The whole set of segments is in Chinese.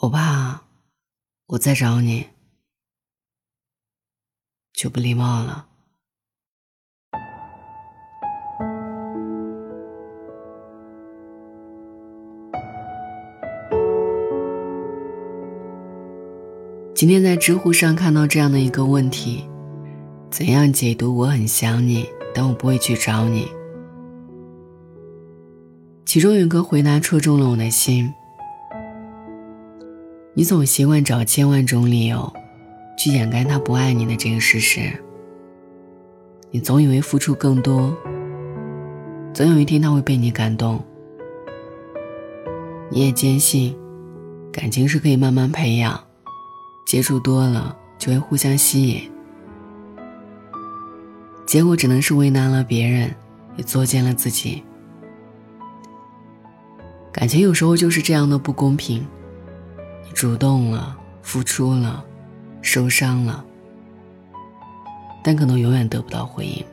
我怕我再找你就不礼貌了。今天在知乎上看到这样的一个问题：怎样解读“我很想你，但我不会去找你”？其中有一个回答戳中了我的心。你总习惯找千万种理由，去掩盖他不爱你的这个事实。你总以为付出更多，总有一天他会被你感动。你也坚信，感情是可以慢慢培养，接触多了就会互相吸引。结果只能是为难了别人，也作践了自己。感情有时候就是这样的不公平。主动了，付出了，受伤了，但可能永远得不到回应。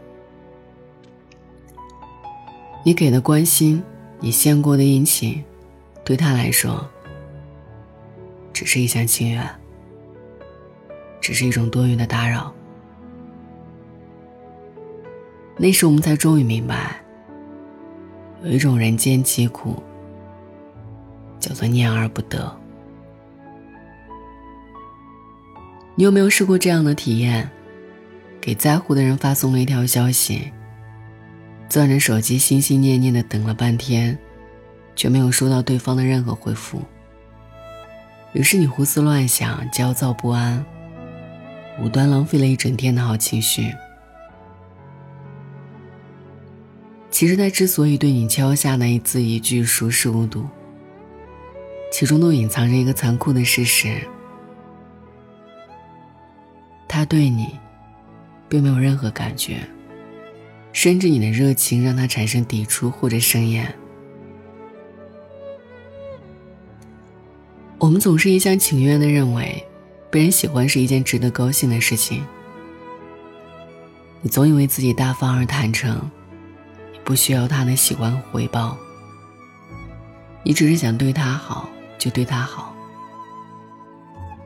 你给的关心，你献过的殷勤，对他来说，只是一厢情愿，只是一种多余的打扰。那时我们才终于明白，有一种人间疾苦，叫做念而不得。你有没有试过这样的体验？给在乎的人发送了一条消息，攥着手机心心念念的等了半天，却没有收到对方的任何回复。于是你胡思乱想，焦躁不安，无端浪费了一整天的好情绪。其实他之所以对你敲下那一字一句熟视无睹，其中都隐藏着一个残酷的事实。他对你，并没有任何感觉，甚至你的热情让他产生抵触或者生厌。我们总是一厢情愿的认为，被人喜欢是一件值得高兴的事情。你总以为自己大方而坦诚，你不需要他的喜欢回报，你只是想对他好就对他好，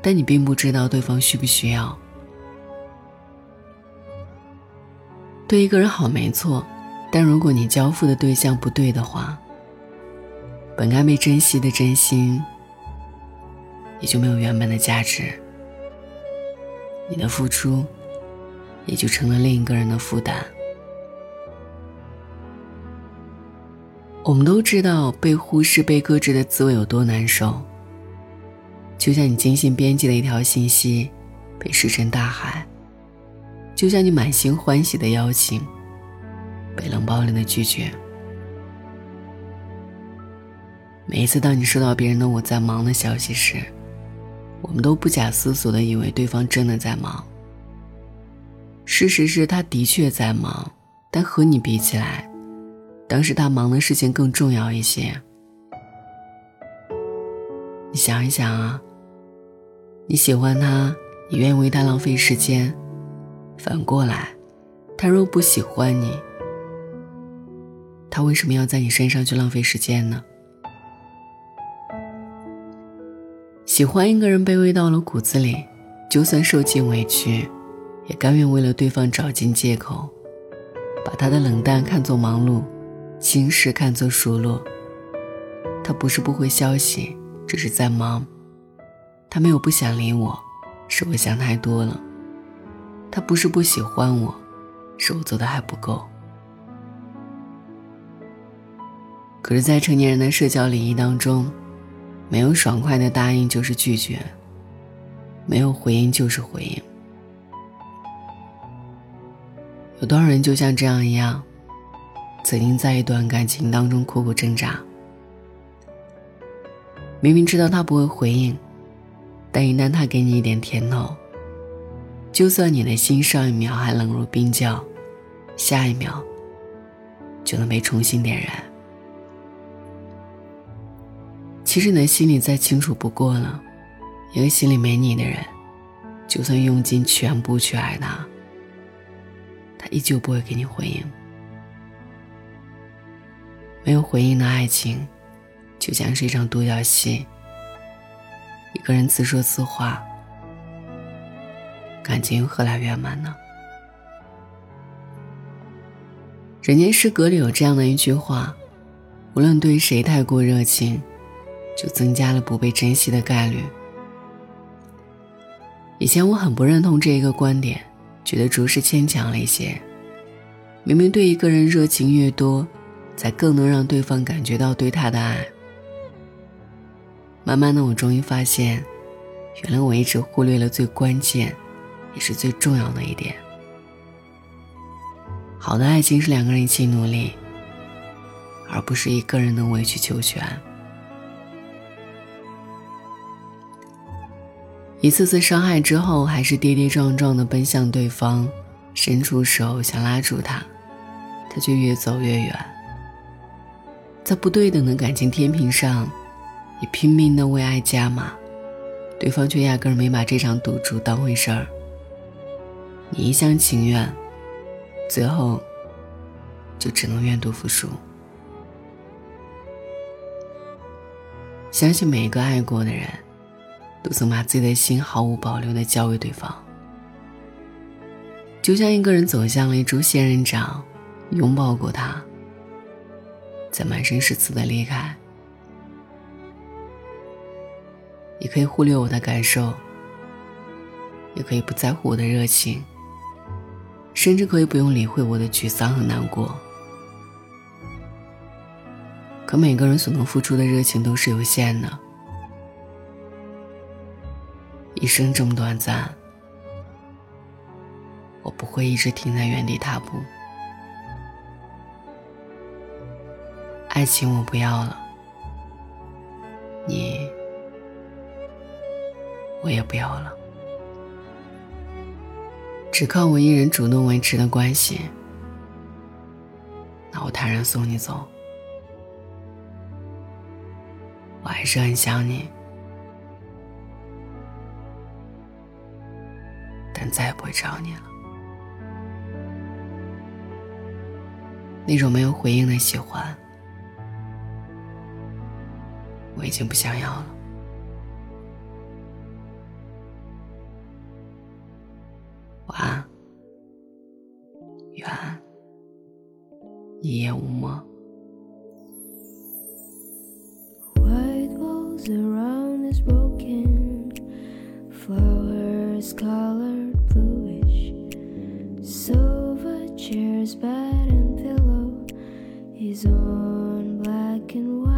但你并不知道对方需不需要。对一个人好没错，但如果你交付的对象不对的话，本该被珍惜的真心也就没有原本的价值，你的付出也就成了另一个人的负担。我们都知道被忽视、被搁置的滋味有多难受，就像你精心编辑的一条信息被石沉大海。就像你满心欢喜的邀请，被冷暴力的拒绝。每一次当你收到别人的“我在忙”的消息时，我们都不假思索的以为对方真的在忙。事实是他的确在忙，但和你比起来，当时他忙的事情更重要一些。你想一想啊，你喜欢他，你愿意为他浪费时间。反过来，他若不喜欢你，他为什么要在你身上去浪费时间呢？喜欢一个人卑微到了骨子里，就算受尽委屈，也甘愿为了对方找尽借口，把他的冷淡看作忙碌，心事看作熟络。他不是不回消息，只是在忙。他没有不想理我，是我想太多了。他不是不喜欢我，是我做的还不够。可是，在成年人的社交礼仪当中，没有爽快的答应就是拒绝，没有回应就是回应。有多少人就像这样一样，曾经在一段感情当中苦苦挣扎，明明知道他不会回应，但一旦他给你一点甜头。就算你的心上一秒还冷如冰窖，下一秒就能被重新点燃。其实你的心里再清楚不过了，一个心里没你的人，就算用尽全部去爱他，他依旧不会给你回应。没有回应的爱情，就像是一场独角戏，一个人自说自话，感情何来圆满呢？人间失格里有这样的一句话：无论对谁太过热情，就增加了不被珍惜的概率。以前我很不认同这一个观点，觉得着实牵强了一些。明明对一个人热情越多，才更能让对方感觉到对他的爱。慢慢的，我终于发现，原来我一直忽略了最关键，也是最重要的一点。好的爱情是两个人一起努力，而不是一个人的委曲求全。一次次伤害之后，还是跌跌撞撞的奔向对方，伸出手想拉住他，他却越走越远。在不对等的感情天平上，你拼命的为爱加码，对方却压根没把这场赌注当回事儿。你一厢情愿，最后就只能愿赌服输。相信每一个爱过的人。都曾把自己的心毫无保留地交给对方，就像一个人走向了一株仙人掌，拥抱过他，再满身是刺的离开。你可以忽略我的感受，也可以不在乎我的热情，甚至可以不用理会我的沮丧和难过。可每个人所能付出的热情都是有限的。一生这么短暂，我不会一直停在原地踏步。爱情我不要了，你我也不要了，只靠我一人主动维持的关系，那我坦然送你走。我还是很想你。但再也不会找你了。那种没有回应的喜欢，我已经不想要了。晚安，愿一夜无梦。I'll capture when you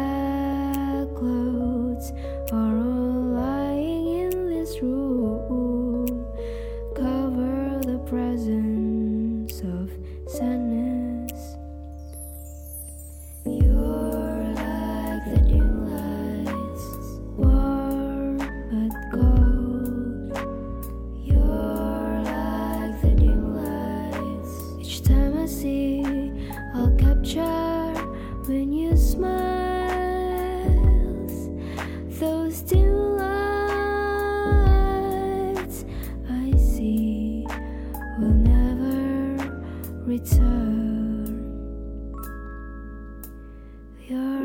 return. Your